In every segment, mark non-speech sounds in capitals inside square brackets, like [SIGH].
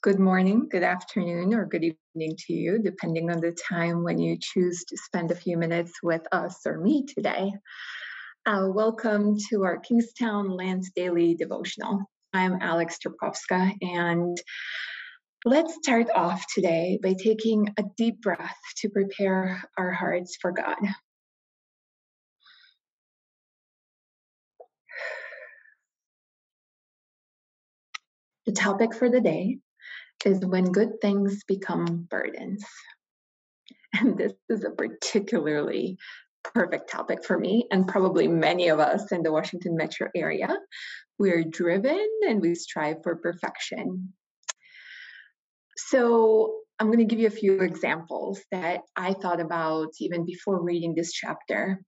Good morning, good afternoon, or good evening to you, depending on the time when you choose to spend a few minutes with us or me today. Uh, welcome to our Kingstown Lance Daily Devotional. I'm Aleks Trpkovska, and let's start off today by taking a deep breath to prepare our hearts for God. The topic for the day is when good things become burdens. And this is a particularly perfect topic for me and probably many of us in the Washington metro area. We're driven and we strive for perfection. So, I'm going to give you a few examples that I thought about even before reading this chapter.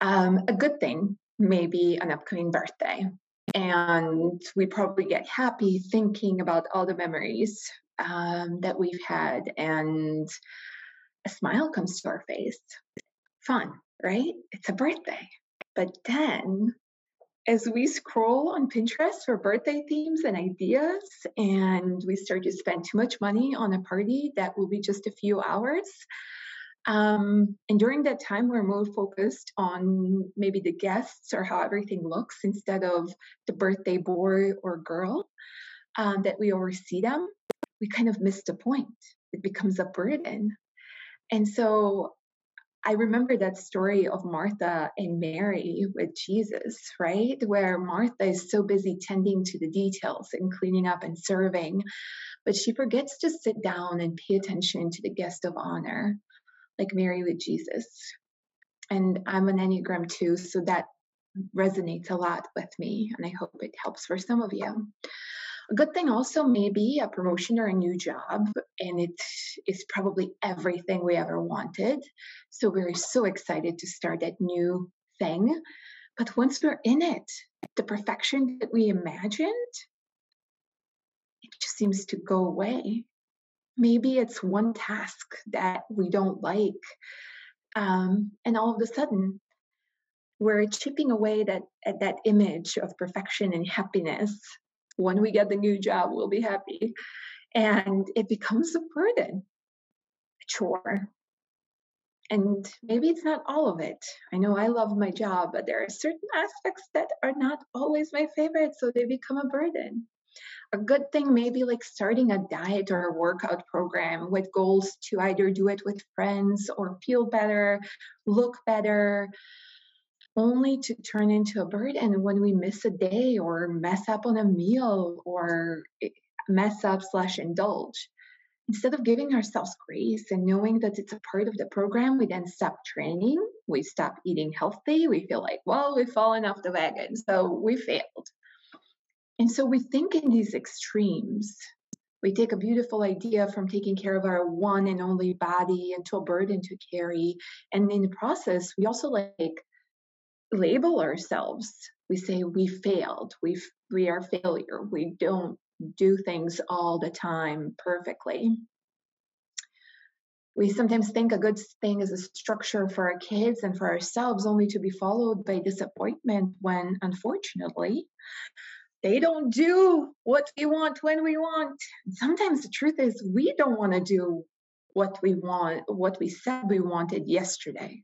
Um, a good thing may be an upcoming birthday and we probably get happy thinking about all the memories um, that we've had and a smile comes to our face. Fun right? It's a birthday. But then as we scroll on pinterest for birthday themes and ideas and we start to spend too much money on a party that will be just a few hours um, and during that time, we're more focused on maybe the guests or how everything looks instead of the birthday boy or girl um, that we oversee them. We kind of miss the point. It becomes a burden. And so I remember that story of Martha and Mary with Jesus, right? Where Martha is so busy tending to the details and cleaning up and serving, but she forgets to sit down and pay attention to the guest of honor like Mary with Jesus. And I'm an Enneagram two, so that resonates a lot with me, and I hope it helps for some of you. A good thing also may be a promotion or a new job, and it is probably everything we ever wanted. So we're so excited to start that new thing. But once we're in it, the perfection that we imagined, it just seems to go away maybe it's one task that we don't like um, and all of a sudden we're chipping away that at that image of perfection and happiness. When we get the new job we'll be happy. And it becomes a burden. A chore. And maybe it's not all of it. I know i love my job but there are certain aspects that are not always my favorite so they become a burden a good thing maybe like starting a diet or a workout program with goals to either do it with friends or feel better, look better, only to turn into a burden when we miss a day or mess up on a meal or eh, mess up slash indulge. Instead of giving ourselves grace and knowing that it's a part of the program, we then stop training, we stop eating healthy, we feel like, well, we've fallen off the wagon, so we failed. And so we think in these extremes. We take a beautiful idea from taking care of our one and only body into a burden to carry. And in the process, we also like label ourselves. We say we failed, we we are failure, we don't do things all the time perfectly. We sometimes think a good thing is a structure for our kids and for ourselves, only to be followed by disappointment when, unfortunately, they don't do what we want when we want. Sometimes the truth is we don't want to do what we want, what we said we wanted yesterday.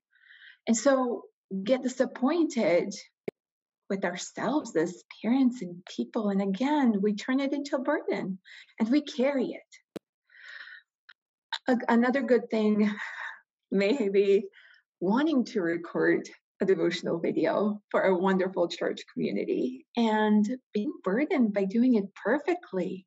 And so get disappointed with ourselves as parents and people. And again, we turn it into a burden and we carry it. Another good thing, maybe wanting to record a devotional video for a wonderful church community and being burdened by doing it perfectly.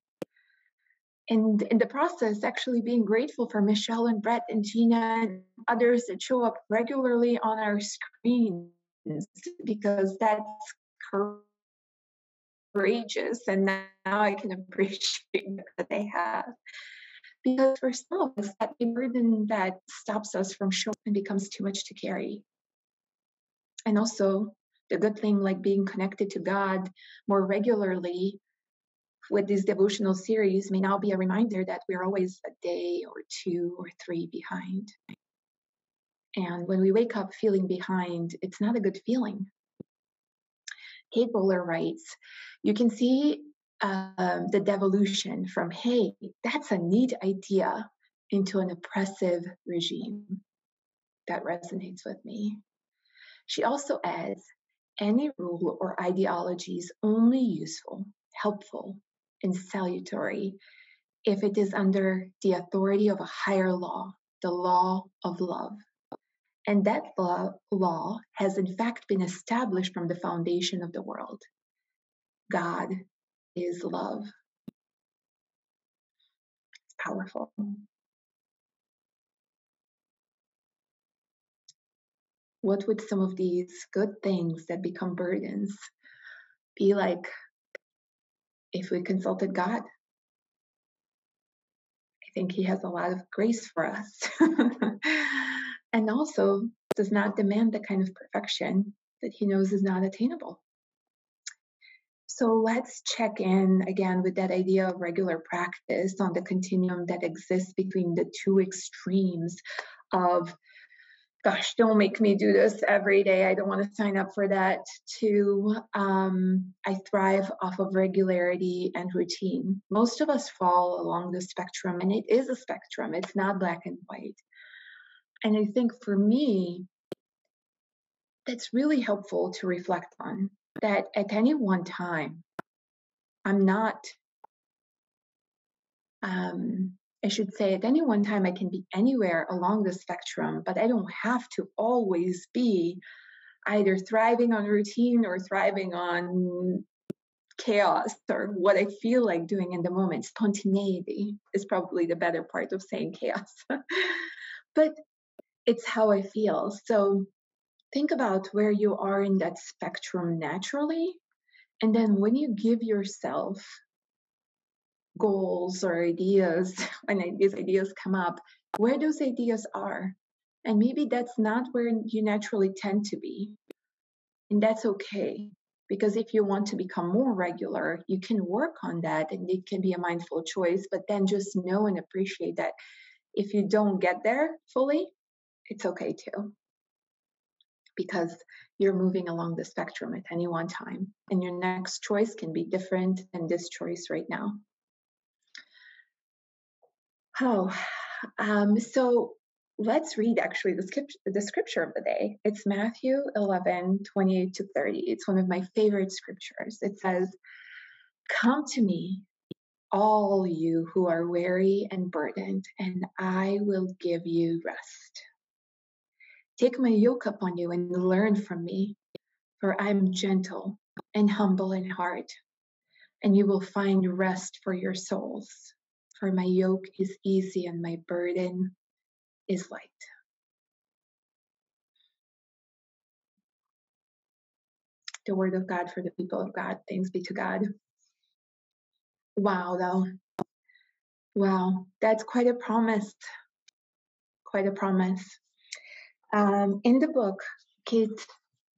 And in the process, actually being grateful for Michelle and Brett and Gina and others that show up regularly on our screens because that's courageous. And now I can [LAUGHS] appreciate that they have. Because for some of us, that burden that stops us from showing becomes too much to carry and also the good thing like being connected to god more regularly with this devotional series may now be a reminder that we're always a day or two or three behind. And when we wake up feeling behind it's not a good feeling. Kate bowler writes you can see um, the devolution from hey that's a neat idea into an oppressive regime that resonates with me she also adds any rule or ideology is only useful, helpful, and salutary if it is under the authority of a higher law, the law of love. And that law, has in fact been established from the foundation of the world. God is love. It's powerful. What would some of these good things that become burdens be like if we consulted God? I think He has a lot of grace for us. [LAUGHS] and also does not demand the kind of perfection that He knows is not attainable. So let's check in again with that idea of regular practice on the continuum that exists between the two extremes of gosh, don't make me do this every day. I don't want to sign up for that. To um, I thrive off of regularity and routine. Most of us fall along the spectrum, and it is a spectrum, it's not black and white. And I think for me, that's really helpful to reflect on that at any one time, I'm not um, I should say at any one time I can be anywhere along the spectrum, but I don't have to always be either thriving on routine or thriving on chaos or what I feel like doing in the moment. Spontaneity is probably the better part of saying chaos. [LAUGHS] but it's how I feel. So think about where you are in that spectrum naturally. And then when you give yourself goals or ideas [LAUGHS] when these ideas come up where those ideas are. And maybe that's not where you naturally tend to be. And that's okay because if you want to become more regular you can work on that and it can be a mindful choice but then just know and appreciate that if you don't get there fully it's okay too. Because you're moving along the spectrum at any one time and your next choice can be different than this choice right now Oh, um, so let's read actually the, skip, the scripture of the day. It's Matthew 11, 28 to 30. It's one of my favorite scriptures. It says, Come to me, all you who are weary and burdened, and I will give you rest. Take my yoke upon you and learn from me, for I am gentle and humble in heart, and you will find rest for your souls for my yoke is easy and my burden is light. The word of God for the people of God. Thanks be to God. Wow, though. Wow, that's quite a promise. Quite a promise. Um, in the book, Kate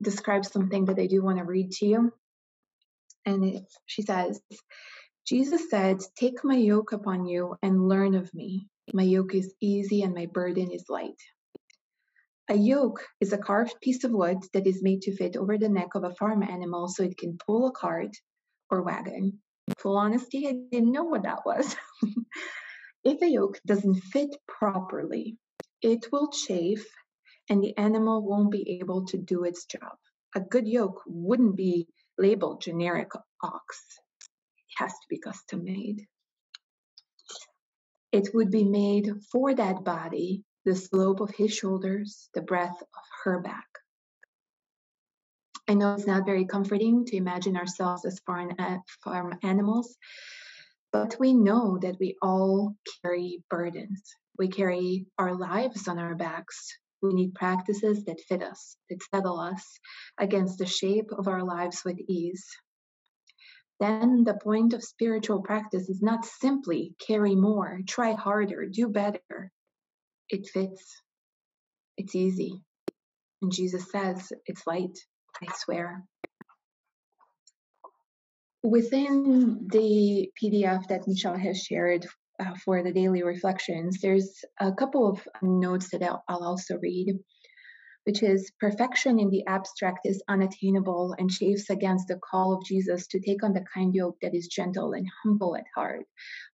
describes something that I do want to read to you. And it, she says, Jesus said, Take my yoke upon you and learn of me. My yoke is easy and my burden is light. A yoke is a carved piece of wood that is made to fit over the neck of a farm animal so it can pull a cart or wagon. Full honesty, I didn't know what that was. [LAUGHS] if a yoke doesn't fit properly, it will chafe and the animal won't be able to do its job. A good yoke wouldn't be labeled generic ox, has to be custom made. It would be made for that body, the slope of his shoulders, the breadth of her back. I know it's not very comforting to imagine ourselves as farm, uh, farm animals, but we know that we all carry burdens. We carry our lives on our backs. We need practices that fit us, that settle us against the shape of our lives with ease. Then the point of spiritual practice is not simply carry more, try harder, do better. It fits, it's easy. And Jesus says it's light, I swear. Within the PDF that Michelle has shared uh, for the daily reflections, there's a couple of notes that I'll, I'll also read, which is perfection in the abstract is unattainable and chafes against the call of Jesus to take on the kind yoke that is gentle and humble at heart,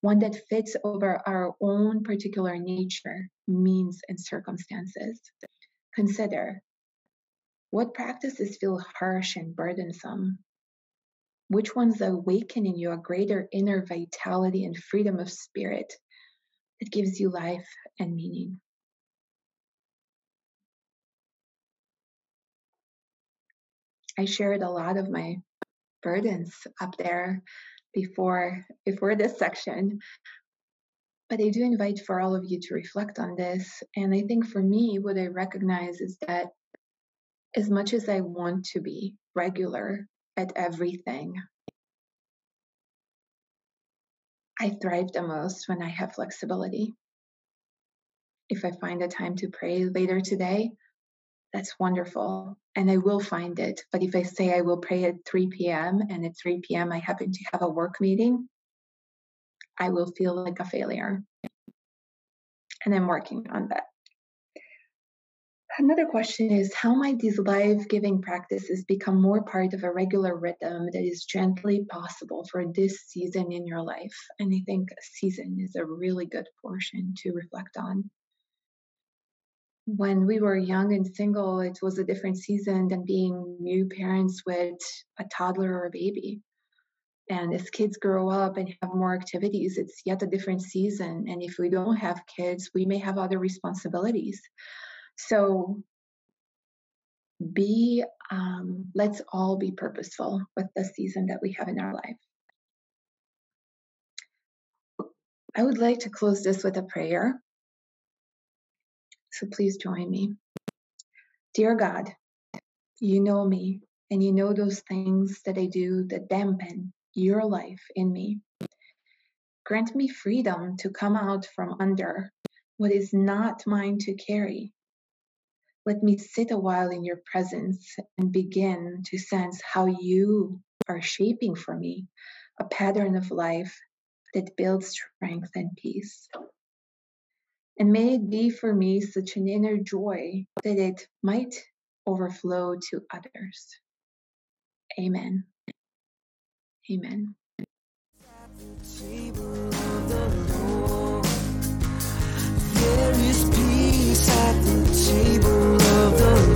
one that fits over our own particular nature, means, and circumstances. Consider what practices feel harsh and burdensome? Which ones awaken in you a greater inner vitality and freedom of spirit that gives you life and meaning? I shared a lot of my burdens up there before before this section but I do invite for all of you to reflect on this. And I think for me, what I recognize is that as much as I want to be regular at everything, I thrive the most when I have flexibility. If I find a time to pray later today, that's wonderful. And I will find it. But if I say I will pray at 3 p.m. and at 3 p.m. I happen to have a work meeting, I will feel like a failure. And I'm working on that. Another question is how might these life giving practices become more part of a regular rhythm that is gently possible for this season in your life? And I think a season is a really good portion to reflect on. When we were young and single, it was a different season than being new parents with a toddler or a baby. And as kids grow up and have more activities, it's yet a different season. And if we don't have kids, we may have other responsibilities. So be um, let's all be purposeful with the season that we have in our life. I would like to close this with a prayer. So please join me. Dear God, you know me and you know those things that I do that dampen your life in me. Grant me freedom to come out from under what is not mine to carry let me sit a while in your presence and begin to sense how you are shaping for me a pattern of life that builds strength and peace. And may it be for me such an inner joy that it might overflow to others. Amen. Amen. There is peace at the table of the